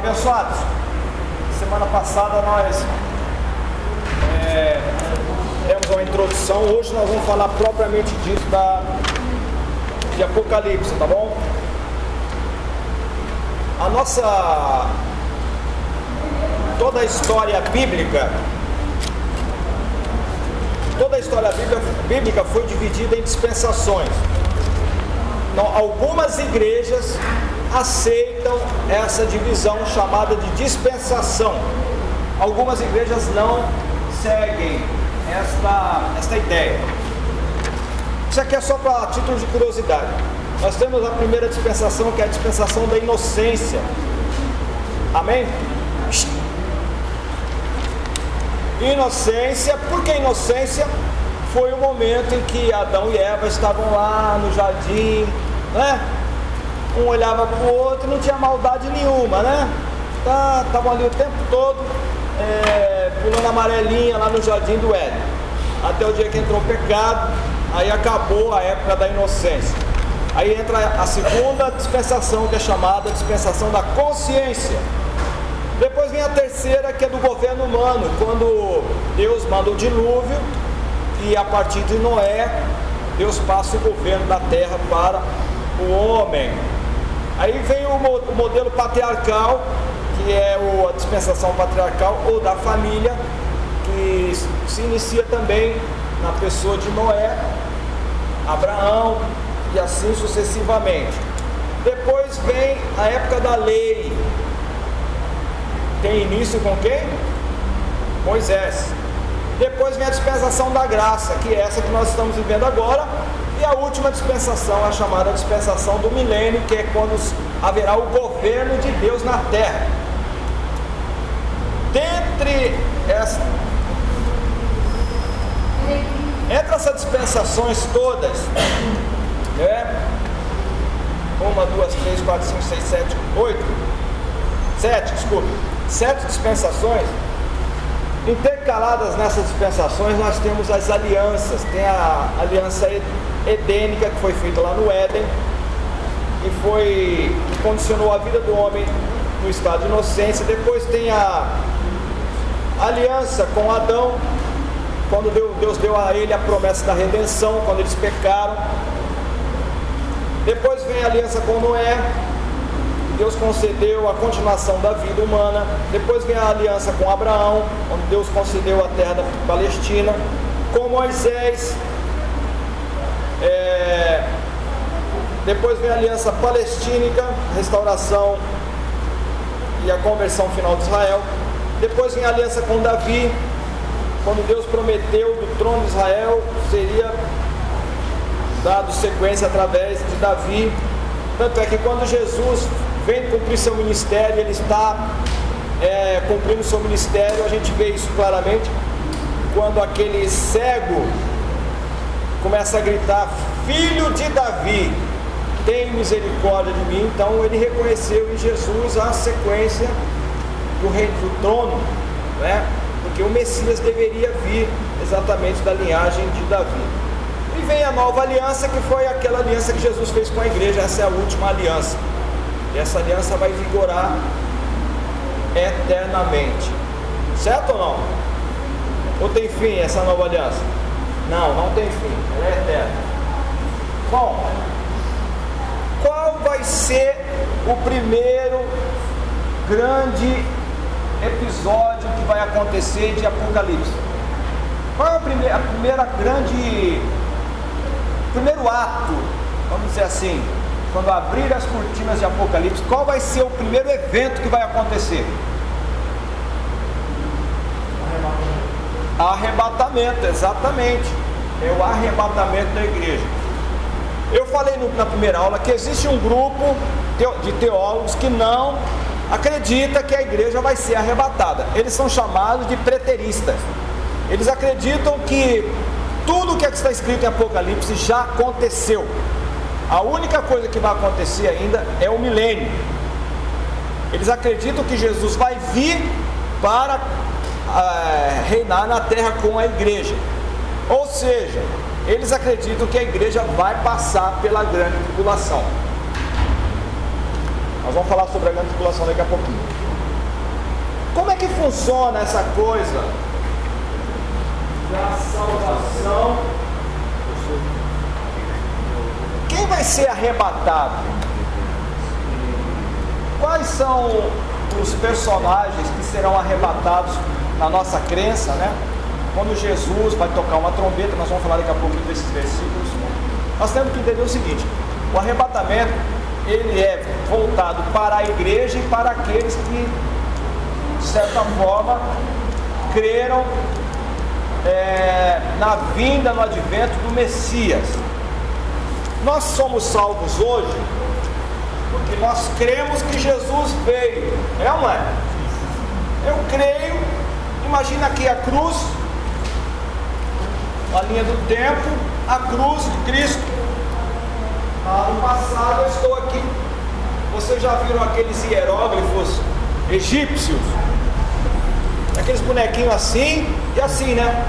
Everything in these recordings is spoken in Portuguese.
abençoados, semana passada nós é, demos uma introdução, hoje nós vamos falar propriamente dito da, de Apocalipse, tá bom? A nossa. toda a história bíblica, toda a história bíblica, foi dividida em dispensações. Então, algumas igrejas aceitam essa divisão chamada de dispensação. Algumas igrejas não seguem esta, esta ideia. Isso aqui é só para título de curiosidade. Nós temos a primeira dispensação, que é a dispensação da inocência. Amém? Inocência, por que inocência? Foi o momento em que Adão e Eva estavam lá no jardim, né? Um olhava para o outro e não tinha maldade nenhuma, né? Estavam tá, ali o tempo todo é, pulando amarelinha lá no jardim do Éden. Até o dia que entrou o pecado, aí acabou a época da inocência. Aí entra a segunda dispensação, que é chamada dispensação da consciência. Depois vem a terceira, que é do governo humano, quando Deus manda o dilúvio e a partir de Noé, Deus passa o governo da terra para o homem. Aí vem o, o modelo patriarcal, que é a dispensação patriarcal ou da família, que se inicia também na pessoa de Noé, Abraão e assim sucessivamente. Depois vem a época da lei. Tem início com quem? Moisés. Depois vem a dispensação da graça, que é essa que nós estamos vivendo agora, e a última dispensação a chamada dispensação do milênio, que é quando haverá o governo de Deus na terra. Dentre essa, entre essas dispensações todas, né? Uma, duas, três, quatro, cinco, seis, sete, oito, sete, desculpe, sete dispensações. Intercaladas nessas dispensações, nós temos as alianças. Tem a aliança edênica que foi feita lá no Éden e foi que condicionou a vida do homem no estado de inocência. Depois tem a aliança com Adão, quando Deus deu a ele a promessa da redenção, quando eles pecaram. Depois vem a aliança com Noé, Deus concedeu a continuação da vida humana. Depois vem a aliança com Abraão, onde Deus concedeu a terra da Palestina. Com Moisés, é, depois vem a aliança palestínica, restauração e a conversão final de Israel. Depois vem a aliança com Davi, quando Deus prometeu do trono de Israel seria dado sequência através de Davi. Tanto é que quando Jesus vem cumprir seu ministério, ele está é, cumprindo seu ministério, a gente vê isso claramente quando aquele cego começa a gritar: Filho de Davi, tem misericórdia de mim. Então ele reconheceu em Jesus a sequência do reino do trono, né? porque o Messias deveria vir exatamente da linhagem de Davi. E vem a nova aliança, que foi aquela aliança que Jesus fez com a igreja, essa é a última aliança. E essa aliança vai vigorar eternamente. Certo ou não? Ou tem fim essa nova aliança? Não, não tem fim, ela é eterna. Bom, qual vai ser o primeiro grande episódio que vai acontecer de Apocalipse? Qual é a primeira, a primeira grande. primeiro ato, vamos dizer assim, quando abrir as cortinas de Apocalipse, qual vai ser o primeiro evento que vai acontecer? Arrebatamento, exatamente. É o arrebatamento da igreja. Eu falei no, na primeira aula que existe um grupo de teólogos que não acredita que a igreja vai ser arrebatada. Eles são chamados de preteristas. Eles acreditam que tudo o que está escrito em Apocalipse já aconteceu. A única coisa que vai acontecer ainda é o milênio. Eles acreditam que Jesus vai vir para é, reinar na terra com a igreja. Seja, eles acreditam que a igreja vai passar pela grande tribulação. Nós vamos falar sobre a grande tribulação daqui a pouquinho. Como é que funciona essa coisa da salvação? Quem vai ser arrebatado? Quais são os personagens que serão arrebatados na nossa crença, né? Quando Jesus vai tocar uma trombeta, nós vamos falar daqui a pouquinho desses versículos. Nós temos que entender o seguinte: o arrebatamento ele é voltado para a igreja e para aqueles que, de certa forma, creram é, na vinda, no advento do Messias. Nós somos salvos hoje porque nós cremos que Jesus veio. É ou não é? Eu creio. Imagina aqui a cruz, a linha do tempo, a cruz de Cristo. Ah, no passado eu estou aqui. Vocês já viram aqueles hieróglifos egípcios? Aqueles bonequinhos assim e assim, né?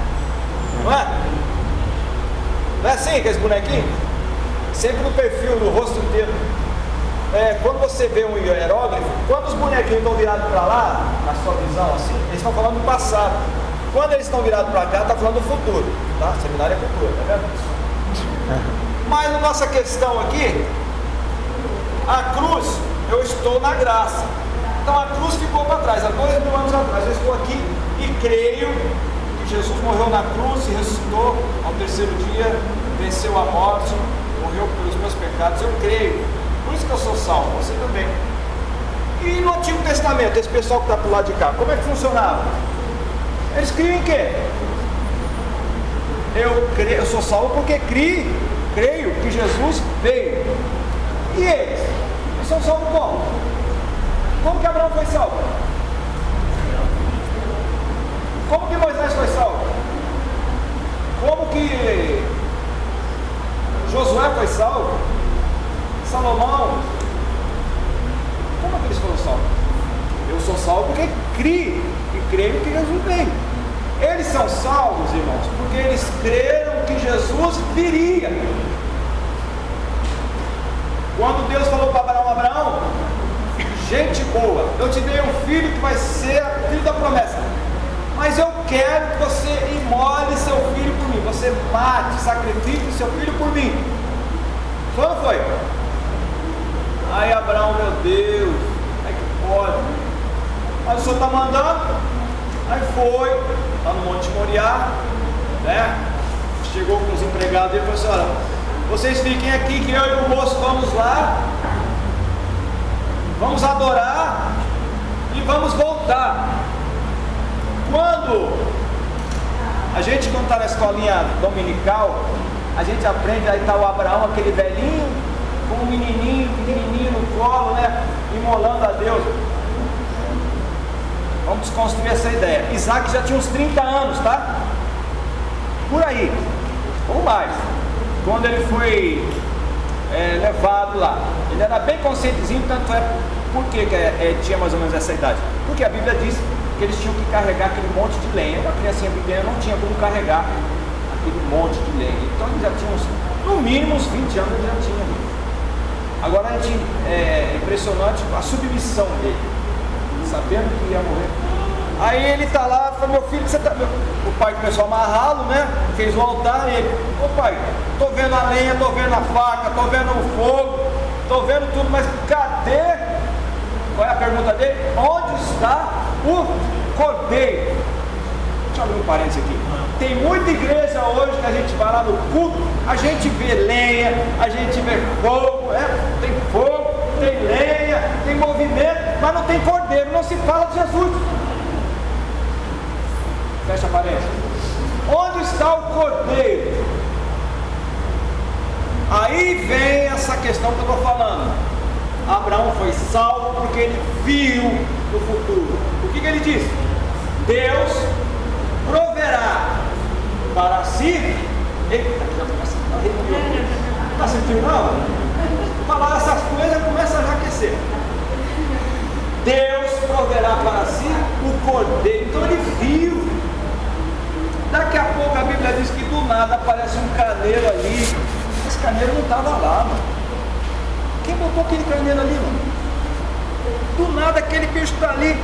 Não é? Não é assim aqueles bonequinhos? Sempre no perfil, no rosto inteiro é, quando você vê um hieróglifo, quando os bonequinhos estão virados para lá, na sua visão assim, eles estão falando do passado. Quando eles estão virados para cá, está falando do futuro. Tá? Seminário é futuro, tá vendo? Mas na nossa questão aqui, a cruz, eu estou na graça. Então a cruz ficou para trás, há dois mil anos atrás. Eu estou aqui e creio que Jesus morreu na cruz e ressuscitou ao terceiro dia, venceu a morte, morreu pelos meus pecados. Eu creio. Por isso que eu sou salvo, você também. E no Antigo Testamento, esse pessoal que está para o lado de cá, como é que funcionava? Eles criam em quê? Eu, eu sou salvo porque criei, creio que Jesus veio. E eles? Eles são salvos como? Como que Abraão foi salvo? Como que Moisés foi salvo? Como que Josué foi salvo? Salomão, como é que eles foram salvos? Eu sou salvo porque criei e creio que Jesus veio. Eles são salvos, irmãos, porque eles creram que Jesus viria. Quando Deus falou para Abraão, Abraão, gente boa, eu te dei um filho que vai ser filho da promessa. Mas eu quero que você imole seu filho por mim. Você mate, sacrifique seu filho por mim. Foi ou foi? Aí Abraão, meu Deus, é que pode? Mas o senhor está mandando. Aí foi, lá no Monte Moriá, né? Chegou com os empregados e falou assim, olha, vocês fiquem aqui que eu e o moço vamos lá, vamos adorar e vamos voltar. Quando a gente quando está na escolinha dominical, a gente aprende, aí está o Abraão, aquele velhinho, com um menininho, pequenininho no colo, né? Imolando a Deus. Vamos desconstruir essa ideia. Isaac já tinha uns 30 anos, tá? Por aí, ou mais. Quando ele foi é, levado lá, ele era bem conscientezinho, tanto é por que, é, é, tinha mais ou menos essa idade? Porque a Bíblia diz que eles tinham que carregar aquele monte de lenha. Uma criancinha pequena não tinha como carregar aquele monte de lenha. Então ele já tinha uns, no mínimo uns 20 anos ele já tinha. Agora a gente é impressionante a submissão dele, sabendo que ia morrer. Aí ele está lá, fala, meu filho, você tá. O pai começou a amarrá-lo, né? Fez o altar e ele, ô pai, tô vendo a lenha, tô vendo a faca, tô vendo o fogo, tô vendo tudo, mas cadê? Qual é a pergunta dele? Onde está o cordeiro? Deixa eu abrir um parênteses aqui. Tem muita igreja hoje que a gente vai lá no culto, a gente vê lenha, a gente vê fogo, é? tem fogo, tem lenha, tem movimento, mas não tem cordeiro, não se fala de Jesus. Fecha a parede. Onde está o cordeiro? Aí vem essa questão que eu estou falando. Abraão foi salvo porque ele viu no futuro. O que, que ele disse? Deus proverá para si. Eita, já começa a. Está sentindo não? Falar essas coisas começa a aquecer. Deus proverá para si o cordeiro. Então ele viu. Daqui a pouco a Bíblia diz que do nada aparece um carneiro ali. Esse carneiro não estava lá, mano. Quem botou aquele carneiro ali, mano? cuidado daquele bicho está ali.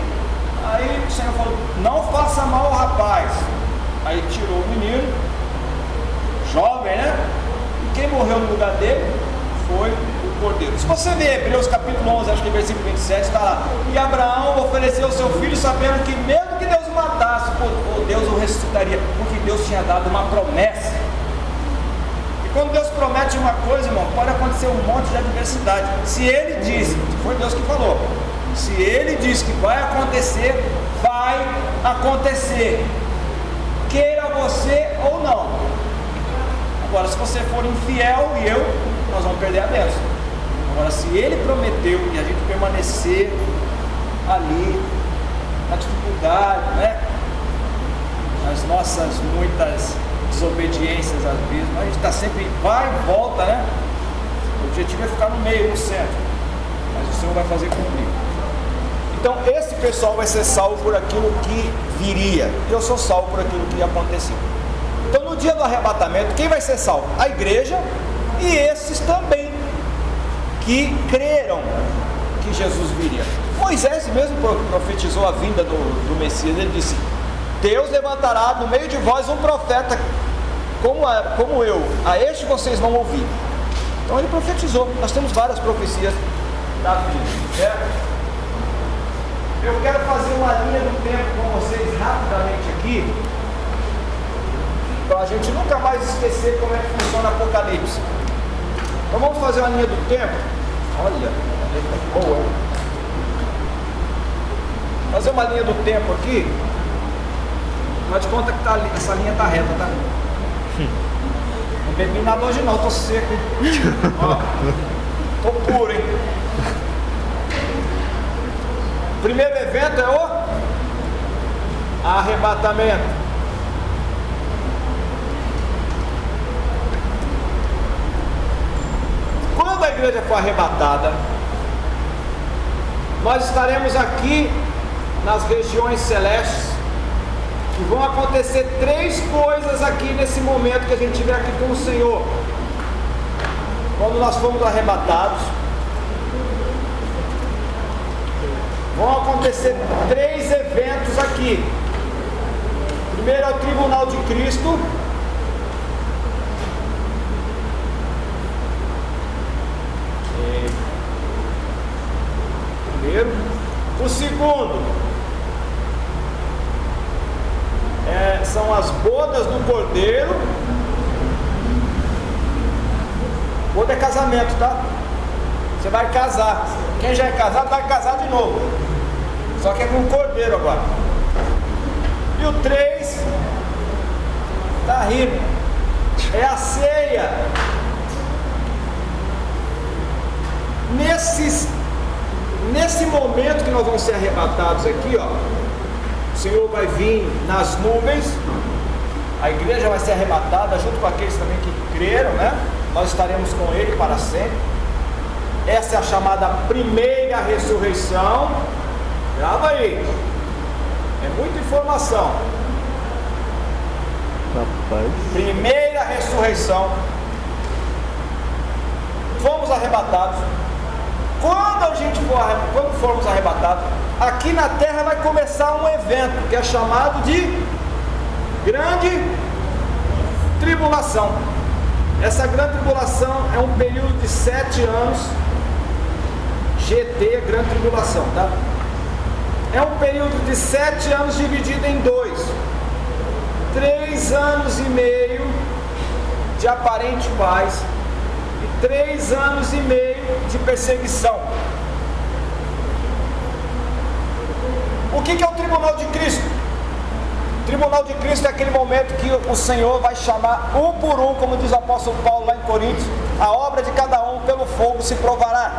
Aí o Senhor falou, não faça mal ao rapaz. Aí tirou o menino, jovem, né? E quem morreu no lugar dele foi cordeiro. Se você ver Hebreus capítulo 11, acho que versículo 27, está lá. E Abraão ofereceu seu filho sabendo que mesmo que Deus o matasse, Deus o ressuscitaria, porque Deus tinha dado uma promessa. E quando Deus promete uma coisa, irmão, pode acontecer um monte de adversidade. Se Ele disse, foi Deus que falou, se Ele diz que vai acontecer, vai acontecer. Queira você ou não. Agora, se você for infiel e eu, nós vamos perder a bênção. Agora, se Ele prometeu e a gente permanecer ali, na dificuldade, né? Nas nossas muitas desobediências às vezes, mas a gente está sempre vai e volta, né? O objetivo é ficar no meio, no centro. Mas o Senhor vai fazer cumprir. Então esse pessoal vai ser salvo por aquilo que viria. Eu sou salvo por aquilo que aconteceu. Então no dia do arrebatamento, quem vai ser salvo? A igreja e esses também que creram que Jesus viria. Moisés mesmo profetizou a vinda do, do Messias. Ele disse: Deus levantará no meio de vós um profeta como, a, como eu, a este vocês vão ouvir. Então ele profetizou. Nós temos várias profecias da Bíblia, certo? Eu quero fazer uma linha do tempo com vocês rapidamente aqui, para a gente nunca mais esquecer como é que funciona o Apocalipse. Então vamos fazer uma linha do tempo. Olha, boa. Fazer uma linha do tempo aqui. Mas de conta que tá, essa linha tá reta, tá? Não bebi nada hoje não, tô seco? Ó, tô puro, hein? Primeiro evento é o arrebatamento. Quando a igreja for arrebatada, nós estaremos aqui nas regiões celestes e vão acontecer três coisas aqui nesse momento que a gente estiver aqui com o Senhor. Quando nós fomos arrebatados, vão acontecer três eventos aqui. Primeiro é o tribunal de Cristo. Primeiro. O segundo é, são as bodas do cordeiro. Boda é casamento, tá? Você vai casar. Quem já é casado vai casar de novo. Só que é com o cordeiro agora. E o 3 tá rindo. É a ceia. Nesses, nesse momento que nós vamos ser arrebatados aqui, ó o Senhor vai vir nas nuvens, a igreja vai ser arrebatada junto com aqueles também que creram, né? Nós estaremos com Ele para sempre. Essa é a chamada primeira ressurreição. Grava aí. É muita informação. Rapaz. Primeira ressurreição. Fomos arrebatados. Quando a gente for, quando formos arrebatados, aqui na terra vai começar um evento que é chamado de grande tribulação. Essa grande tribulação é um período de sete anos. GT, grande tribulação, tá? É um período de sete anos dividido em dois. Três anos e meio de aparente paz e três anos e meio de perseguição. O que é o tribunal de Cristo? O tribunal de Cristo é aquele momento que o Senhor vai chamar um por um, como diz o apóstolo Paulo lá em Coríntios, a obra de cada um pelo fogo se provará.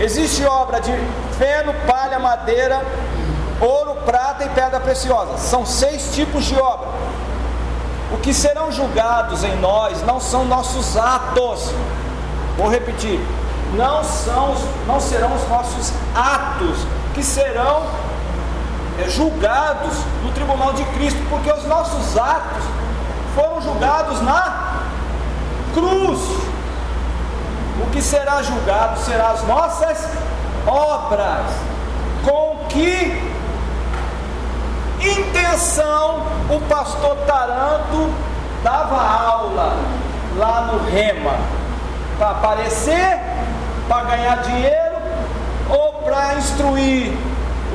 Existe obra de feno, palha, madeira, ouro, prata e pedra preciosa. São seis tipos de obra. O que serão julgados em nós não são nossos atos. Vou repetir: não, são, não serão os nossos atos que serão é, julgados no tribunal de Cristo, porque os nossos atos foram julgados na cruz. O que será julgado serão as nossas obras. Com que intenção o pastor Taranto dava aula lá no Rema? Para aparecer, para ganhar dinheiro ou para instruir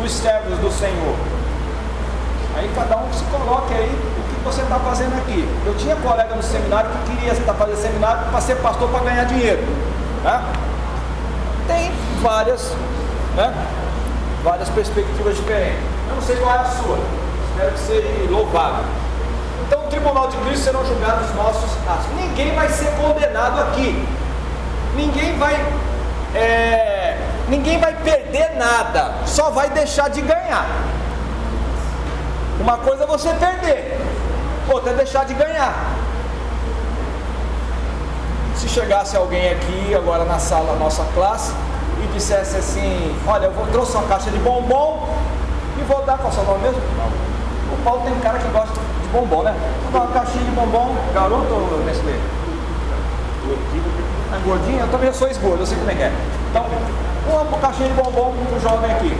os servos do Senhor. Aí cada um se coloque aí o que você está fazendo aqui. Eu tinha colega no seminário que queria estar fazendo seminário para ser pastor para ganhar dinheiro. Né? Tem várias, né? várias perspectivas diferentes. Eu não sei qual é a sua. Espero que seja louvável. Então, o tribunal de Cristo serão julgados os nossos atos. Ninguém vai ser condenado aqui. Ninguém vai. É, ninguém vai perder nada. Só vai deixar de ganhar. Uma coisa é você perder, outra é deixar de ganhar. Se chegasse alguém aqui agora na sala, nossa classe, e dissesse assim: Olha, eu vou, trouxe uma caixa de bombom e vou dar. É o seu nome mesmo? Não. O Paulo tem um cara que gosta de bombom, né? Vou dar uma caixinha de bombom, garoto Nestlé? É gordinho? Eu também sou esgordo, eu sei como é que é. Então, uma caixinha de bombom para o jovem aqui.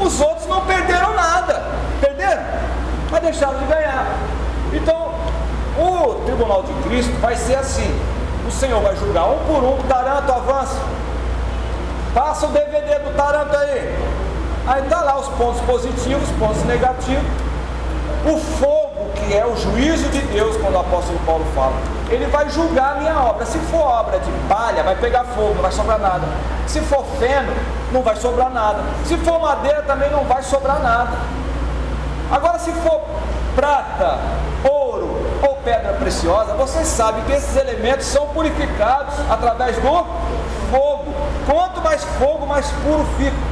Os outros não perderam nada. Perderam? Mas deixaram de ganhar. Então, o tribunal de Cristo vai ser assim. O Senhor vai julgar um por um. Taranto, avança. Passa o DVD do Taranto aí. Aí tá lá os pontos positivos, os pontos negativos. O fogo, que é o juízo de Deus, quando o apóstolo Paulo fala, ele vai julgar a minha obra. Se for obra de palha, vai pegar fogo, não vai sobrar nada. Se for feno, não vai sobrar nada. Se for madeira, também não vai sobrar nada. Agora, se for prata, ouro ou pedra preciosa, vocês sabem que esses elementos são purificados através do fogo. Quanto mais fogo, mais puro fica.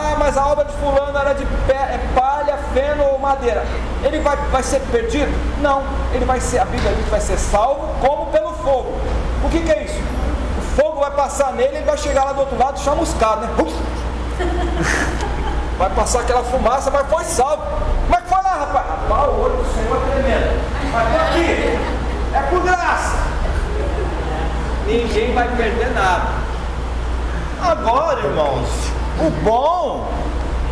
Ah, mas a obra de fulano era de é palha, feno ou madeira. Ele vai, vai ser perdido? Não. Ele vai ser, a Bíblia diz vai ser salvo como pelo fogo. O que, que é isso? O fogo vai passar nele, ele vai chegar lá do outro lado chamuscado, né? Vai passar aquela fumaça, mas foi salvo. Que foi lá, rapaz? Rapaz, o olho do Senhor é tremendo. Mas aqui. É por graça. Ninguém vai perder nada. Agora, irmãos, o bom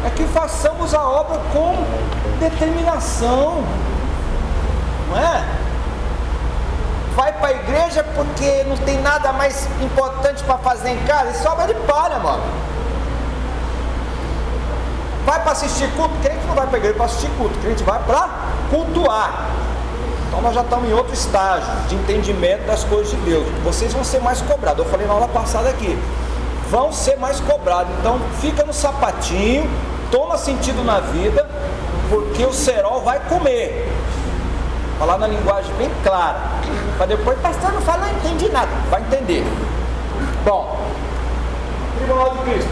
é que façamos a obra com determinação, não é? Vai para a igreja porque não tem nada mais importante para fazer em casa, isso é obra de palha, mano. Vai para assistir culto, crente não vai para a igreja para assistir culto, crente vai para cultuar. Então nós já estamos em outro estágio de entendimento das coisas de Deus. Vocês vão ser mais cobrados. Eu falei na aula passada aqui vão ser mais cobrados. Então fica no sapatinho, toma sentido na vida, porque o cerol vai comer. Falar na linguagem bem clara. Para depois, pastor, não fala, não entendi nada. Vai entender. Bom, Tribunal de Cristo.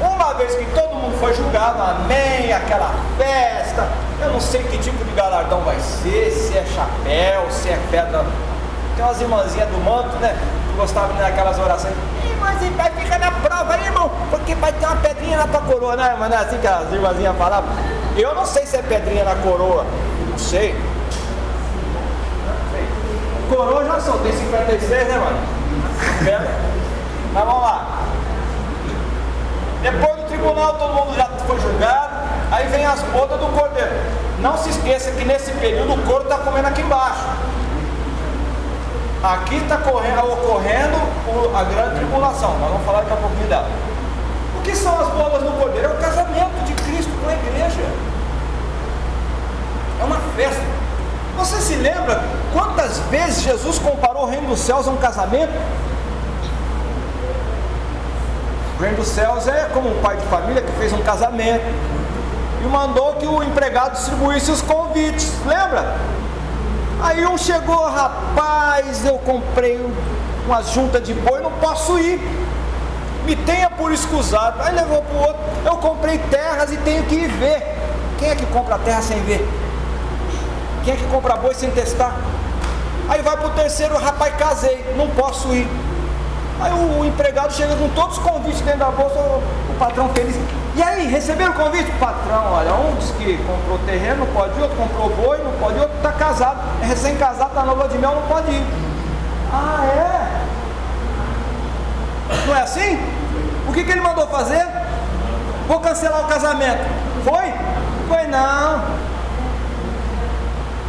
Uma vez que todo mundo foi julgado, amém, aquela festa, eu não sei que tipo de galardão vai ser, se é chapéu, se é pedra. Tem umas irmãzinhas do manto, né? Que gostavam daquelas orações mas vai ficar na prova aí, irmão, porque vai ter uma pedrinha na tua coroa, né, irmão? Não é assim que as irmãzinhas falavam? Eu não sei se é pedrinha na coroa, não sei. Coroa já sou, tem 56, né, mano? Mas vamos lá. Depois do tribunal, todo mundo já foi julgado. Aí vem as bodas do cordeiro. Não se esqueça que nesse período o couro está comendo aqui embaixo. Aqui está ocorrendo a grande tribulação. Nós vamos falar daqui a pouquinho dela. O que são as bolas do cordeiro? É o casamento de Cristo com a igreja. É uma festa. Você se lembra quantas vezes Jesus comparou o reino dos céus a um casamento? O reino dos céus é como um pai de família que fez um casamento e mandou que o empregado distribuísse os convites. Lembra? Aí um chegou, rapaz, eu comprei uma junta de boi, não posso ir. Me tenha por escusado. Aí levou para o outro, eu comprei terras e tenho que ir ver. Quem é que compra terra sem ver? Quem é que compra boi sem testar? Aí vai para o terceiro, rapaz, casei, não posso ir. Aí o, empregado chega com todos os convites dentro da bolsa, o, o patrão feliz. E aí, receberam o convite? Patrão, olha, um diz que comprou terreno, não pode ir, outro comprou boi, não pode ir, outro está casado, é recém-casado, está na lua de mel, não pode ir. Ah, é? Não é assim? O que, que ele mandou fazer? vou cancelar o casamento. Foi? Foi não.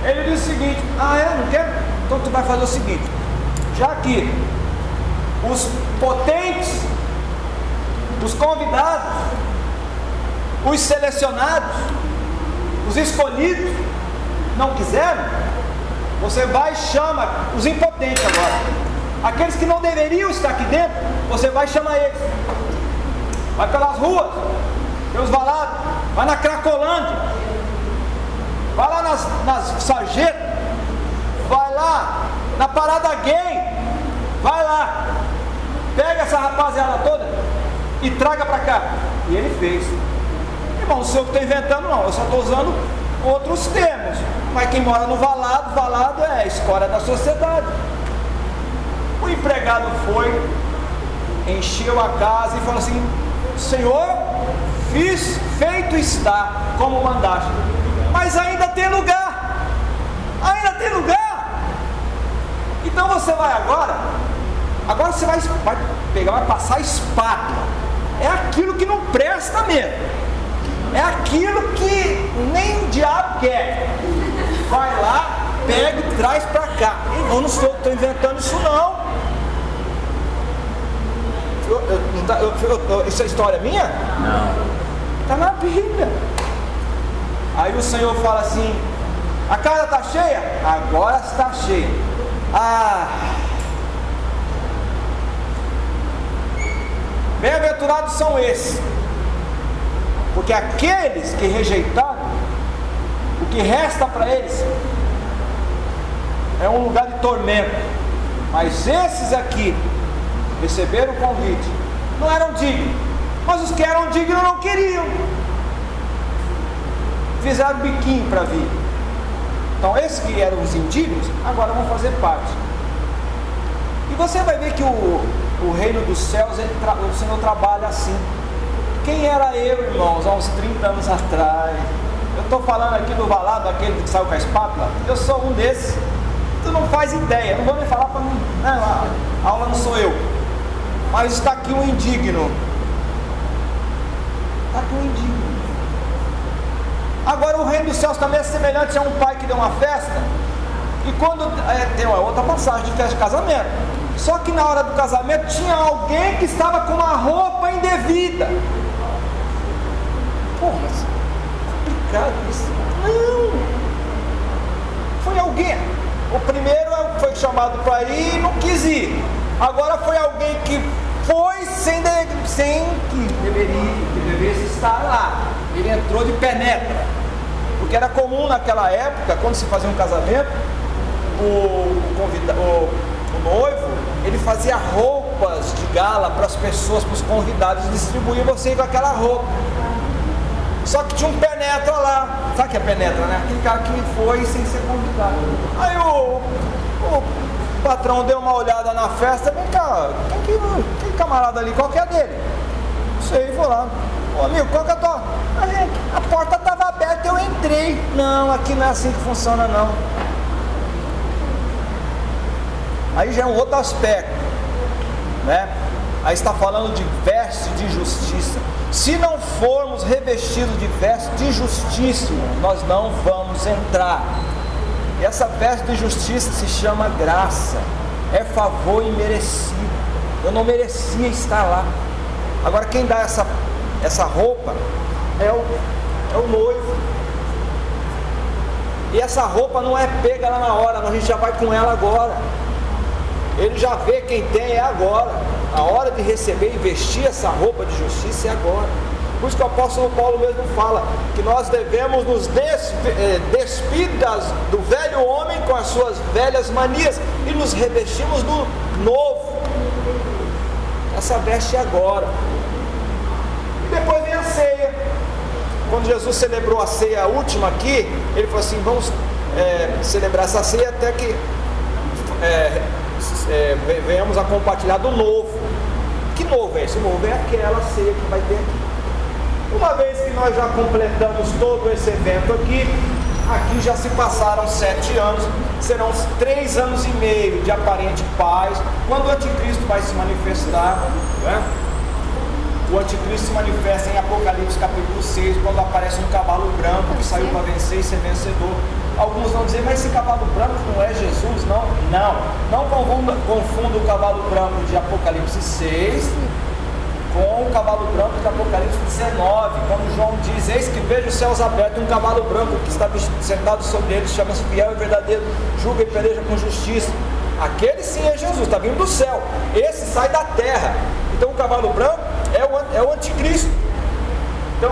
Ele disse o seguinte: Ah, é? Não quer? Então tu vai fazer o seguinte: já que os potentes, os convidados, os selecionados, os escolhidos não quiseram, você vai e chama os impotentes agora. Aqueles que não deveriam estar aqui dentro, você vai e chama eles. Vai pelas ruas, pelos valados, vai na Cracolândia, vai lá nas, nas sarjetas, vai lá na parada gay, vai lá, pega essa rapaziada toda e traga para cá. E ele fez. Irmão, o que está inventando não, eu só estou usando outros termos. Mas quem mora no valado, valado é a escória da sociedade. O empregado foi, encheu a casa e falou assim: Senhor, fiz, feito está, como mandaste. Mas ainda tem lugar. Ainda tem lugar. Então você vai agora. Agora você vai, vai pegar, vai passar a espátula. É aquilo que não presta mesmo. É aquilo que nem o diabo quer. Vai lá, pega e traz para cá. Eu não estou, inventando isso não. Eu, eu, tá, eu, isso é história minha? Não. Está na Bíblia. Aí o Senhor fala assim: a casa está cheia? Agora está cheia. Ah. Bem-aventurados são esses porque aqueles que rejeitaram, o que resta para eles é um lugar de tormento. Mas esses aqui receberam o convite, não eram dignos. Mas os que eram dignos não queriam. Fizeram biquinho para vir. Então esses que eram os indignos, agora vão fazer parte. E você vai ver que o, o reino dos céus, o Senhor trabalha assim. Quem era eu, irmãos, há uns 30 anos atrás? Eu estou falando aqui do valado, aquele que saiu com a espátula. Eu sou um desses. Tu não faz ideia, não vou nem falar para mim. Não, a aula não sou eu. Mas está aqui um indigno. Está aqui um indigno. Agora o reino dos céus também é semelhante a um pai que deu uma festa. E quando é, tem uma outra passagem de festa de casamento. Só que na hora do casamento tinha alguém que estava com uma roupa indevida. Pô, mas complicado isso. Não. Foi alguém. O primeiro foi chamado para ir e não quis ir. Agora foi alguém que foi sem, de, sem que deveria, que deveria estar lá. Ele entrou de penetra. Porque era comum naquela época, quando se fazia um casamento, o, o, convida, o, o noivo, ele fazia roupas de gala para as pessoas, para os convidados, distribuía você com aquela roupa. Só que tinha um penetra lá. Sabe o que é penetra, né? Aquele cara que foi sem ser convidado. Aí o, o patrão deu uma olhada na festa, vem cá, quem, que, camarada ali, qual que é dele? Não sei, vou lá. Ô amigo, qual que é a tua? A porta estava aberta, eu entrei. Não, aqui não é assim que funciona não. Aí já é um outro aspecto, né? Aí está falando de veste de justiça. Se não formos revestidos de veste de justiça, nós não vamos entrar. Essa veste de justiça se chama graça, é favor imerecido. Eu não merecia estar lá. Agora quem dá essa, essa roupa é o, é o noivo. E essa roupa não é pega lá na hora, a gente já vai com ela agora. Ele já vê quem tem é agora. A hora de receber e vestir essa roupa de justiça é agora. Por isso que o apóstolo Paulo mesmo fala que nós devemos nos eh, despir das, do velho homem com as suas velhas manias e nos revestimos do novo. Essa veste é agora. E depois vem a ceia. Quando Jesus celebrou a ceia a última aqui, ele falou assim: vamos é, celebrar essa ceia até que é, é, venhamos a compartilhar do novo. Que novo é esse? O novo é aquela ceia que vai ter aqui. Uma vez que nós já completamos todo esse evento aqui, aqui já se passaram sete anos, serão três anos e meio de aparente paz, quando o anticristo vai se manifestar. Né? o anticristo se manifesta em Apocalipse capítulo 6, quando aparece um cavalo branco que saiu para vencer e ser vencedor. Alguns vão dizer, mas esse cavalo branco não é Jesus? Não, não. Não confunda, confunda o cavalo branco de Apocalipse 6 com o cavalo branco de Apocalipse 19, quando João diz: Eis que vejo os céus abertos e um cavalo branco que está sentado sobre ele, chama-se fiel e verdadeiro, julga e peleja com justiça. Aquele sim é Jesus, está vindo do céu. Esse sai da terra. Então o cavalo branco é o, é o anticristo. Então,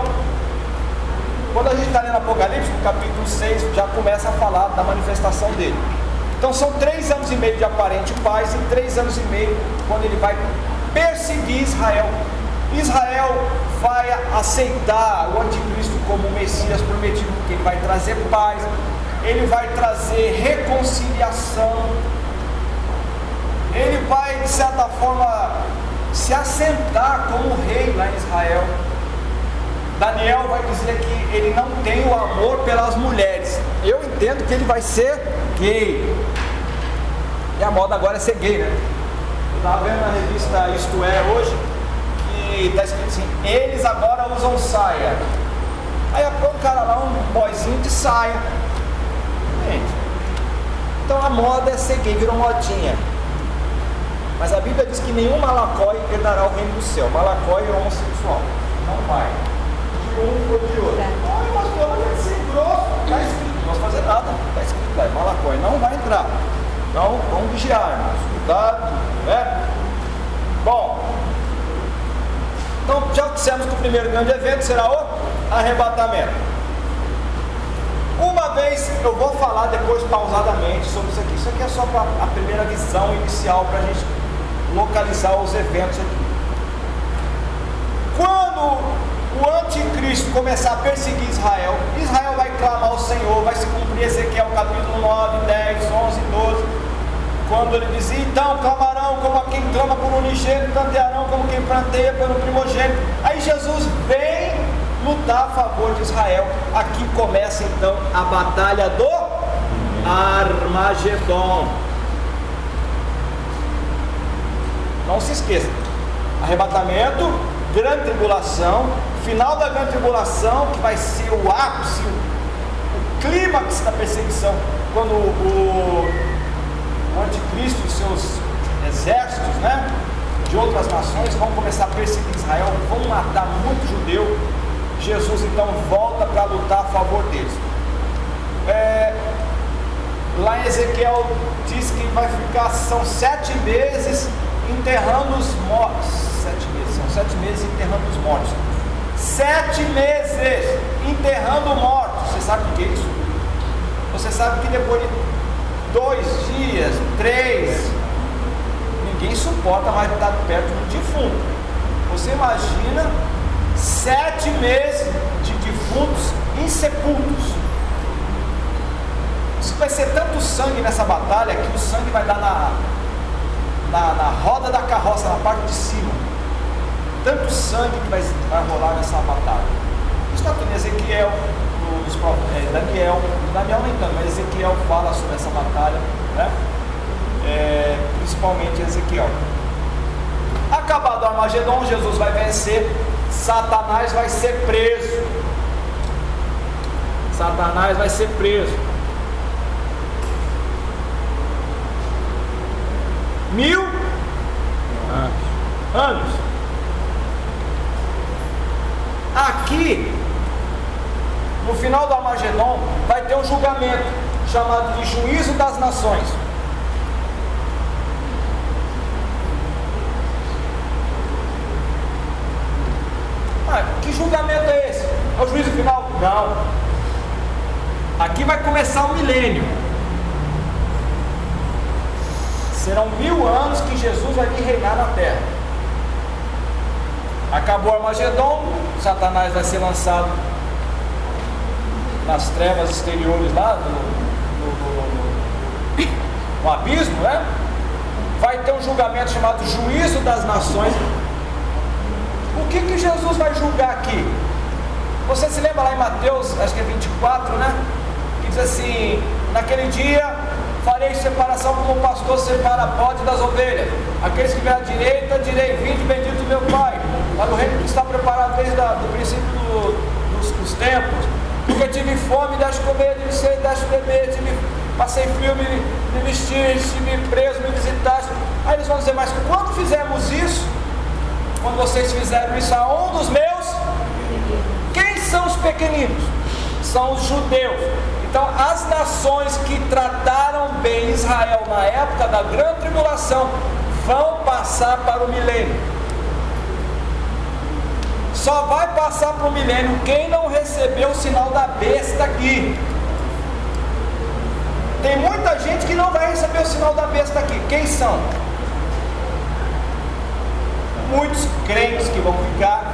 quando a gente está lendo Apocalipse, no capítulo 6, já começa a falar da manifestação dele. Então são três anos e meio de aparente paz e três anos e meio quando ele vai perseguir Israel. Israel vai aceitar o anticristo como o Messias prometido, porque ele vai trazer paz, ele vai trazer reconciliação, ele vai, de certa forma, se assentar como rei lá em Israel. Daniel vai dizer que ele não tem o amor pelas mulheres. Eu entendo que ele vai ser gay. E a moda agora é ser gay, né? Eu estava vendo na revista Isto É hoje que está escrito assim: eles agora usam saia. Aí põe um cara lá, um boyzinho de saia. Gente, então a moda é ser gay, virou modinha. Mas a Bíblia diz que nenhum malacói herdará o reino do céu. Malacói é homossexual. Não vai. Um de outro. Pastor, mas é ser grosso. Está escrito. Não posso fazer nada. Está escrito lá. Malacói não vai entrar. Então, vamos vigiar, irmãos. Cuidado. Né? Bom. Então, já dissemos que o primeiro grande evento será o arrebatamento. Uma vez eu vou falar depois pausadamente sobre isso aqui. Isso aqui é só para a primeira visão inicial para a gente localizar os eventos aqui. Quando o anticristo começar a perseguir Israel, Israel vai clamar ao Senhor, vai se cumprir Ezequiel capítulo 9, 10, 11, 12. Quando ele diz, então clamarão como quem clama por um unigênito, plantearão como quem planteia pelo primogênito. Aí Jesus vem lutar a favor de Israel. Aqui começa então a batalha do Armagedon. Não se esqueça. Arrebatamento, grande tribulação, final da grande tribulação, que vai ser o ápice, o clímax da perseguição, quando o, o anticristo e seus exércitos, né, de outras nações vão começar a perseguir Israel, vão matar muito judeu. Jesus então volta para lutar a favor deles. É, lá em Ezequiel diz que vai ficar, são sete meses enterrando os mortos. Sete meses, são sete meses enterrando os mortos. Sete meses enterrando mortos. Você sabe o que é isso? Você sabe que depois de dois dias, três, ninguém suporta mais estar perto de um defunto. Você imagina sete meses de defuntos insepultos. Isso vai ser tanto sangue nessa batalha que o sangue vai dar na, na, na roda da carroça, na parte de cima. Tanto sangue que vai, vai rolar nessa batalha. Está em Ezequiel, nos, é, Daniel, Daniel nem tanto, mas Ezequiel fala sobre essa batalha, né? É, principalmente Ezequiel. Acabado o Armagedon, Jesus vai vencer, Satanás vai ser preso. Satanás vai ser preso. mil anos. Aqui, no final do Armagedon, vai ter um julgamento chamado de juízo das nações. Ah, que julgamento é esse? É o juízo final? Não. Aqui vai começar o milênio. Serão mil anos que Jesus vai vir reinar na terra. Acabou Armagedon, Satanás vai ser lançado nas trevas exteriores lá, no, no, no, no abismo, né? Vai ter um julgamento chamado Juízo das Nações. O que, que Jesus vai julgar aqui? Você se lembra lá em Mateus, acho que é 24, né? Que diz assim: naquele dia Farei separação como o pastor separa bode das ovelhas. Aqueles que vêm à direita, direi, vinde bendito meu Pai, para o reino que está preparado desde o princípio do, dos, dos tempos. Porque tive fome, deixe comer, tive sede, deixe beber, tive, passei frio, me, me vestiste, me preso, me visitaste. Aí eles vão dizer, mas quando fizemos isso, quando vocês fizeram isso a um dos meus, quem são os pequeninos? São os judeus. Então, as nações que trataram bem Israel na época da grande tribulação vão passar para o milênio. Só vai passar para o milênio quem não recebeu o sinal da besta aqui. Tem muita gente que não vai receber o sinal da besta aqui. Quem são? Muitos crentes que vão ficar.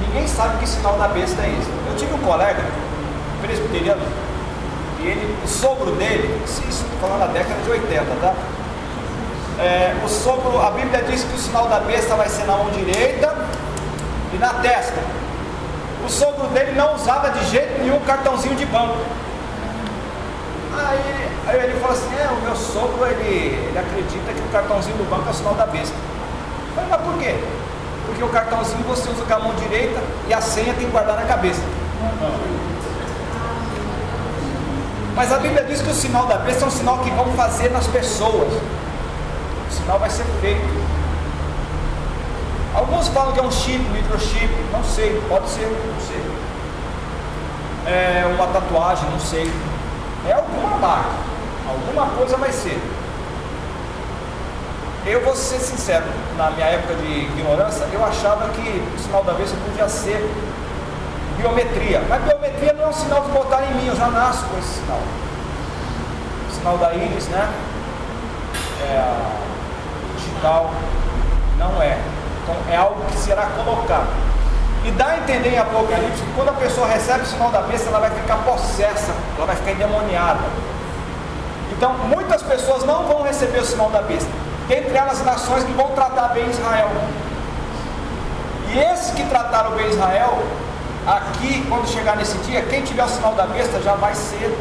Ninguém sabe que sinal da besta é esse. Eu tive um colega, presbiteriano, e ele, o sogro dele, isso falando na década de 80, tá? É, o sogro, a Bíblia diz que o sinal da besta vai ser na mão direita e na testa. O sogro dele não usava de jeito nenhum cartãozinho de banco. Aí, aí ele falou assim, é, o meu sogro ele, ele acredita que o cartãozinho do banco é o sinal da besta. Eu falei, mas por quê? Porque o cartãozinho você usa com a mão direita e a senha tem que guardar na cabeça. Mas a Bíblia diz que o sinal da besta é um sinal que vão fazer nas pessoas. O sinal vai ser feito. Alguns falam que é um chip, um microchip, não sei, pode ser, não sei. É uma tatuagem, não sei. É alguma marca, alguma coisa vai ser. Eu vou ser sincero, na minha época de ignorância, eu achava que o sinal da besta podia ser biometria. Mas biometria não é um sinal de botar em mim, eu já nasço com esse sinal. O sinal da íris, né? É, digital, não é. Então é algo que será colocado. E dá a entender em Apocalipse que quando a pessoa recebe o sinal da besta, ela vai ficar possessa, ela vai ficar endemoniada. Então muitas pessoas não vão receber o sinal da besta. Dentre elas nações que vão tratar bem Israel. E esses que trataram bem Israel, aqui, quando chegar nesse dia, quem tiver o sinal da besta já vai ser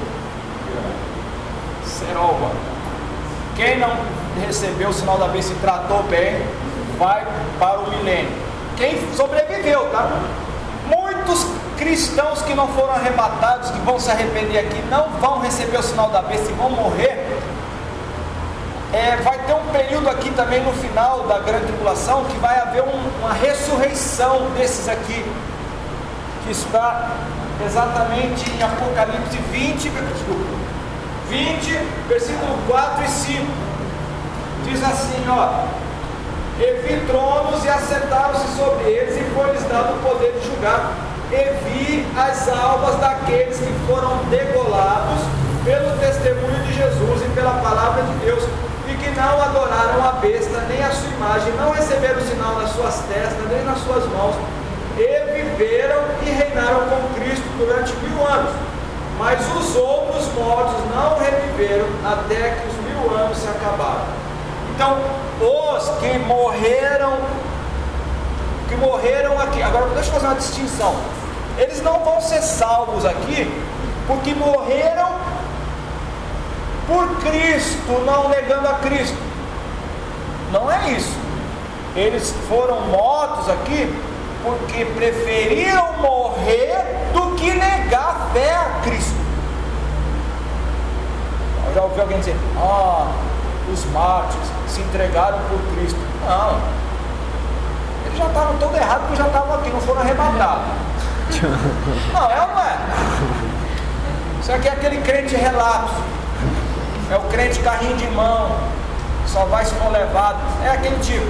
serova. Quem não recebeu o sinal da besta e tratou bem, vai para o milênio. Quem sobreviveu, tá? Muitos cristãos que não foram arrebatados, que vão se arrepender aqui, não vão receber o sinal da besta e vão morrer. É, vai ter um período aqui também no final da grande tribulação que vai haver um, uma ressurreição desses aqui, que está exatamente em Apocalipse 20, desculpa, 20, versículo 4 e 5. Diz assim, ó, e vi tronos e assentaram-se sobre eles, e foi-lhes dado o poder de julgar. E vi as almas daqueles que foram degolados pelo testemunho de Jesus e pela palavra de Deus, e que não adoraram a besta, nem a sua imagem, não receberam sinal nas suas testas, nem nas suas mãos, e viveram e reinaram com Cristo durante mil anos. Mas os outros mortos não reviveram até que os mil anos se acabaram. Então, os que morreram, que morreram aqui, agora deixa eu fazer uma distinção. Eles não vão ser salvos aqui porque morreram por Cristo, não negando a Cristo. Não é isso. Eles foram mortos aqui porque preferiram morrer do que negar a fé a Cristo. Eu já ouvi alguém dizer, ah, os mártires se entregaram por Cristo. Não. Eles já estavam todo errados porque já estavam aqui, não foram arrebatados. Não, é ou não é? Isso aqui é aquele crente relapso. É o crente carrinho de mão. Só vai se for levado. É aquele tipo.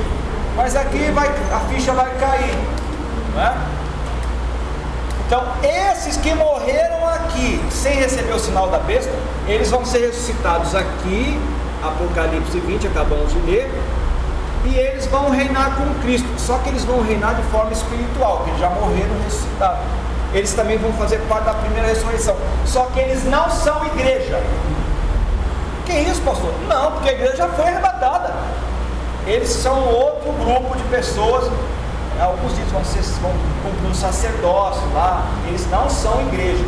Mas aqui vai, a ficha vai cair. É? Então, esses que morreram aqui sem receber o sinal da besta, eles vão ser ressuscitados aqui Apocalipse 20, acabamos de ler, e eles vão reinar com Cristo, só que eles vão reinar de forma espiritual, que eles já morreram ressuscitados. Eles também vão fazer parte da primeira ressurreição, só que eles não são igreja. Que isso, pastor? Não, porque a igreja já foi arrebatada. Eles são outro grupo de pessoas. Alguns dizem vão, vão cumprir um sacerdócio lá. Eles não são igreja.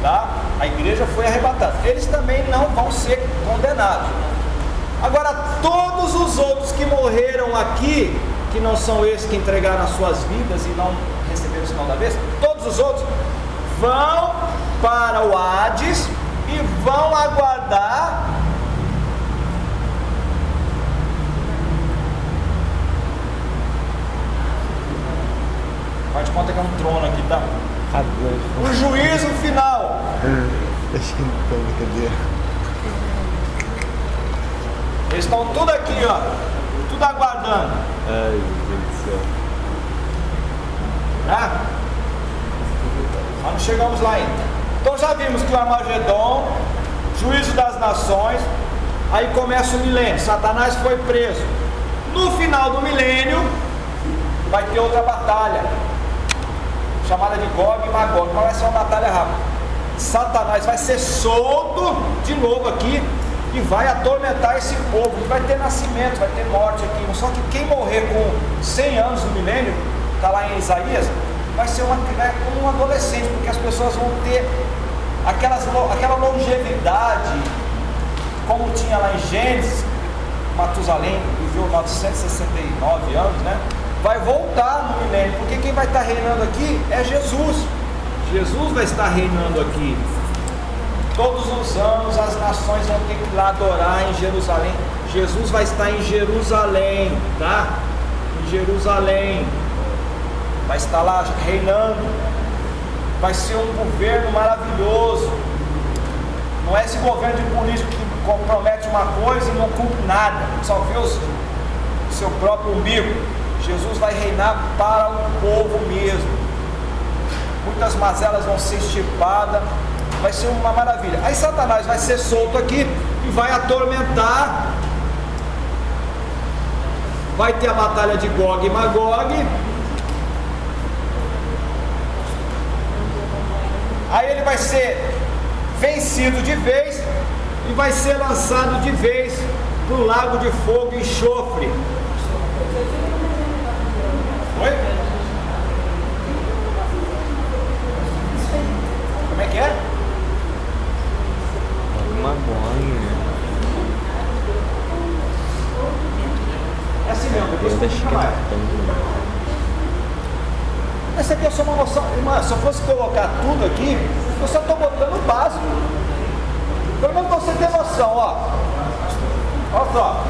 Tá? A igreja foi arrebatada. Eles também não vão ser condenados. Agora, todos os outros que morreram aqui, que não são esses que entregaram as suas vidas e não receberam o sinal da vez, todos os outros vão para o Hades e vão aguardar Faz de conta que é um trono aqui, tá? O juízo final. Deixa então, cadê? Eles estão tudo aqui, ó. Tudo aguardando. Ai, meu Deus do céu. Ah? Mas não chegamos lá ainda. Então já vimos que o Armagedon, juízo das nações, aí começa o milênio. Satanás foi preso. No final do milênio, vai ter outra batalha chamada de Gog e Magog. Mas vai ser uma batalha rápida. Satanás vai ser solto de novo aqui e vai atormentar esse povo. vai ter nascimento, vai ter morte aqui. Só que quem morrer com 100 anos no milênio, está lá em Isaías, vai ser uma, um adolescente, porque as pessoas vão ter aquelas, aquela longevidade, como tinha lá em Gênesis, Matusalém viveu 969 anos, né? Vai voltar no milênio, porque quem vai estar reinando aqui é Jesus. Jesus vai estar reinando aqui. Todos os anos as nações vão ter que ir lá adorar em Jerusalém. Jesus vai estar em Jerusalém, tá? Em Jerusalém. Vai estar lá reinando. Vai ser um governo maravilhoso. Não é esse governo de político que promete uma coisa e não cumpre nada, só vê o seu próprio umbigo. Jesus vai reinar para o povo mesmo. Muitas mazelas vão ser extirpadas, vai ser uma maravilha. Aí Satanás vai ser solto aqui e vai atormentar. Vai ter a batalha de Gog e Magog. Aí ele vai ser vencido de vez e vai ser lançado de vez para o lago de fogo e enxofre. Oi? Como é que é? Uma boinha. É assim mesmo, depois deixo mais. Essa aqui é só uma noção. Irmã, se eu fosse colocar tudo aqui, eu só estou botando o básico. Pelo menos você ter noção, ó. Olha só.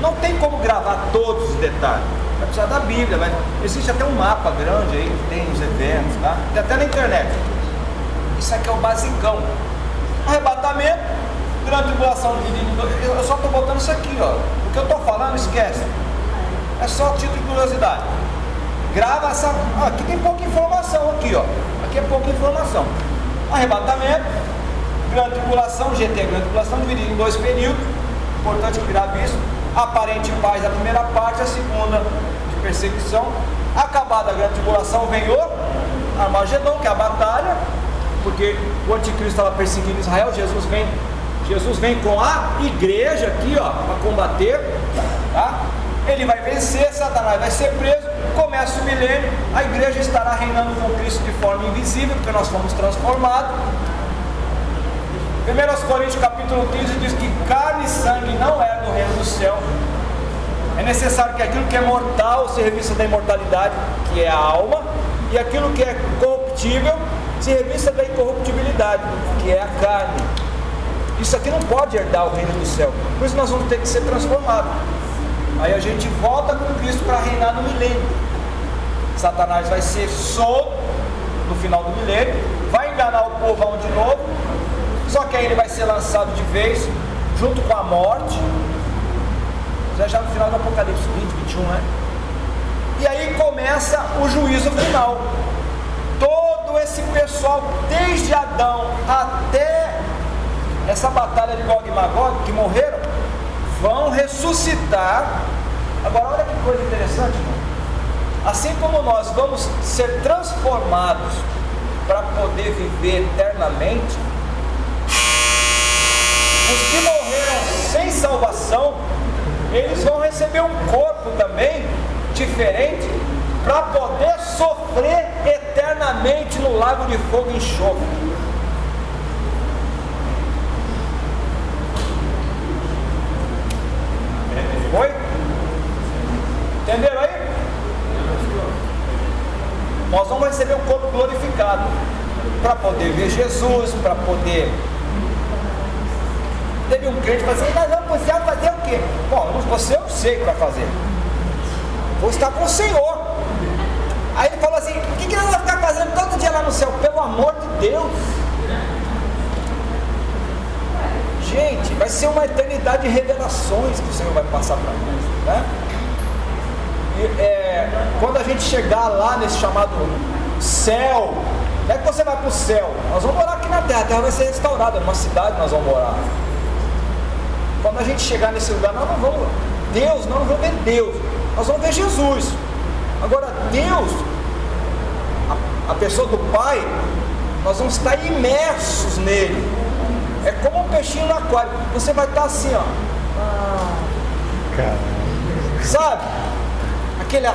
Não tem como gravar todos os detalhes vai precisar da Bíblia, mas existe até um mapa grande aí, tem os eventos, tá? Tem até na internet. Isso aqui é o basicão. Arrebatamento, grande tribulação dividida Eu só estou botando isso aqui, ó. O que eu estou falando, esquece. É só título de curiosidade. Grava essa. Ah, aqui tem pouca informação aqui, ó. Aqui é pouca informação. Arrebatamento, grande tribulação, GT, grande tribulação, dividido em dois períodos. Importante que grave isso aparente paz a primeira parte, a segunda de perseguição. Acabada a grande tribulação, vem o Armagedon, que é a batalha, porque o anticristo estava perseguindo Israel, Jesus vem, Jesus vem com a igreja aqui, ó, para combater, tá? Ele vai vencer, Satanás vai ser preso, começa o milênio, a igreja estará reinando com Cristo de forma invisível, porque nós fomos transformados. 1 Coríntios capítulo 15 diz que carne e sangue não é do reino do céu. É necessário que aquilo que é mortal se revista da imortalidade, que é a alma, e aquilo que é corruptível se revista da incorruptibilidade, que é a carne. Isso aqui não pode herdar o reino do céu. Por isso nós vamos ter que ser transformados. Aí a gente volta com Cristo para reinar no milênio. Satanás vai ser solto no final do milênio, vai enganar o povo de novo, só que aí ele vai ser lançado de vez, junto com a morte. Já, no final do Apocalipse 20, 21, né? E aí começa o juízo final. Todo esse pessoal, desde Adão até essa batalha de Gog e Magog, que morreram, vão ressuscitar. Agora, olha que coisa interessante, irmão. Assim como nós vamos ser transformados para poder viver eternamente, os que morreram sem salvação, eles vão receber um corpo também diferente para poder sofrer eternamente no lago de fogo e enxofre. Foi? Entenderam aí? Nós vamos receber um corpo glorificado para poder ver Jesus, para poder Teve um crente que assim, nós vamos para fazer o quê? Bom, você eu sei o que vai fazer. Vou estar com o Senhor. Aí ele falou assim, o que, que nós vamos ficar fazendo todo dia lá no céu? Pelo amor de Deus. Gente, vai ser uma eternidade de revelações que o Senhor vai passar para nós. Né? E, é, quando a gente chegar lá nesse chamado céu, não é que você vai para o céu, nós vamos morar aqui na terra, a terra vai ser restaurada, numa cidade nós vamos morar. Quando a gente chegar nesse lugar, nós não vamos, Deus, nós não vamos ver Deus, nós vamos ver Jesus. Agora, Deus, a, a pessoa do Pai, nós vamos estar imersos nele. É como um peixinho no aquário. Você vai estar assim, ó. Sabe? Aquele,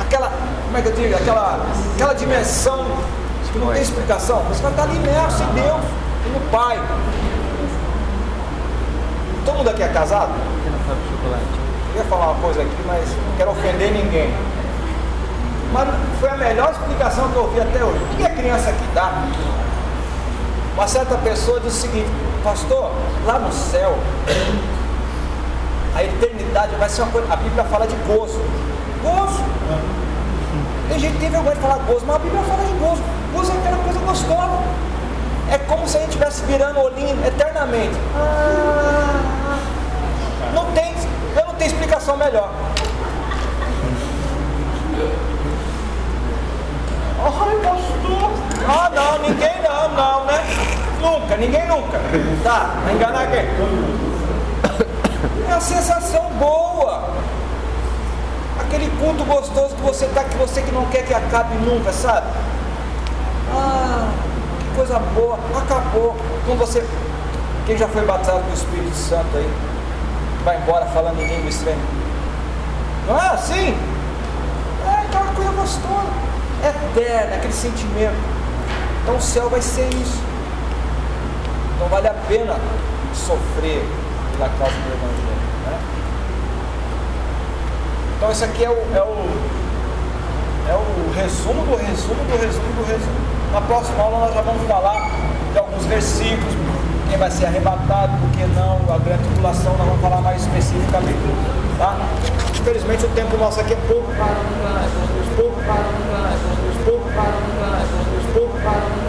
aquela, como é que eu digo? Aquela, aquela dimensão que não tem explicação. Você vai estar ali imerso em Deus e no Pai. Mundo aqui é casado? Eu ia falar uma coisa aqui, mas não quero ofender ninguém. Mas foi a melhor explicação que eu ouvi até hoje. O que a criança aqui dá? Uma certa pessoa disse o seguinte, pastor, lá no céu, a eternidade vai ser uma coisa. A Bíblia fala de gozo. Gozo. Tem gente que tem vergonha de falar gozo, mas a Bíblia fala de gozo. Gozo é aquela coisa gostosa. É como se a gente estivesse virando o olhinho eternamente. Não tem, eu não tenho explicação melhor. Ai, pastor. Ah, não, ninguém não, não, né? Nunca, ninguém nunca. Tá, vai enganar quem? É uma sensação boa. Aquele culto gostoso que você tá, que você que não quer que acabe nunca, sabe? Ah, que coisa boa. Acabou. Quando você. Quem já foi batizado com o Espírito Santo aí? Vai embora falando em língua estranha. Não é assim? É aquela coisa gostosa eterna, aquele sentimento. Então o céu vai ser isso. Então vale a pena sofrer pela causa do Evangelho. Né? Então esse aqui é o, é o, é o resumo do resumo do resumo do resumo. Na próxima aula nós já vamos falar de alguns versículos, quem vai ser arrebatado, por que não, a grande tribulação, nós vamos falar mais especificamente. Tá? Infelizmente o tempo nosso aqui é pouco. Pouco. Pouco. Pouco.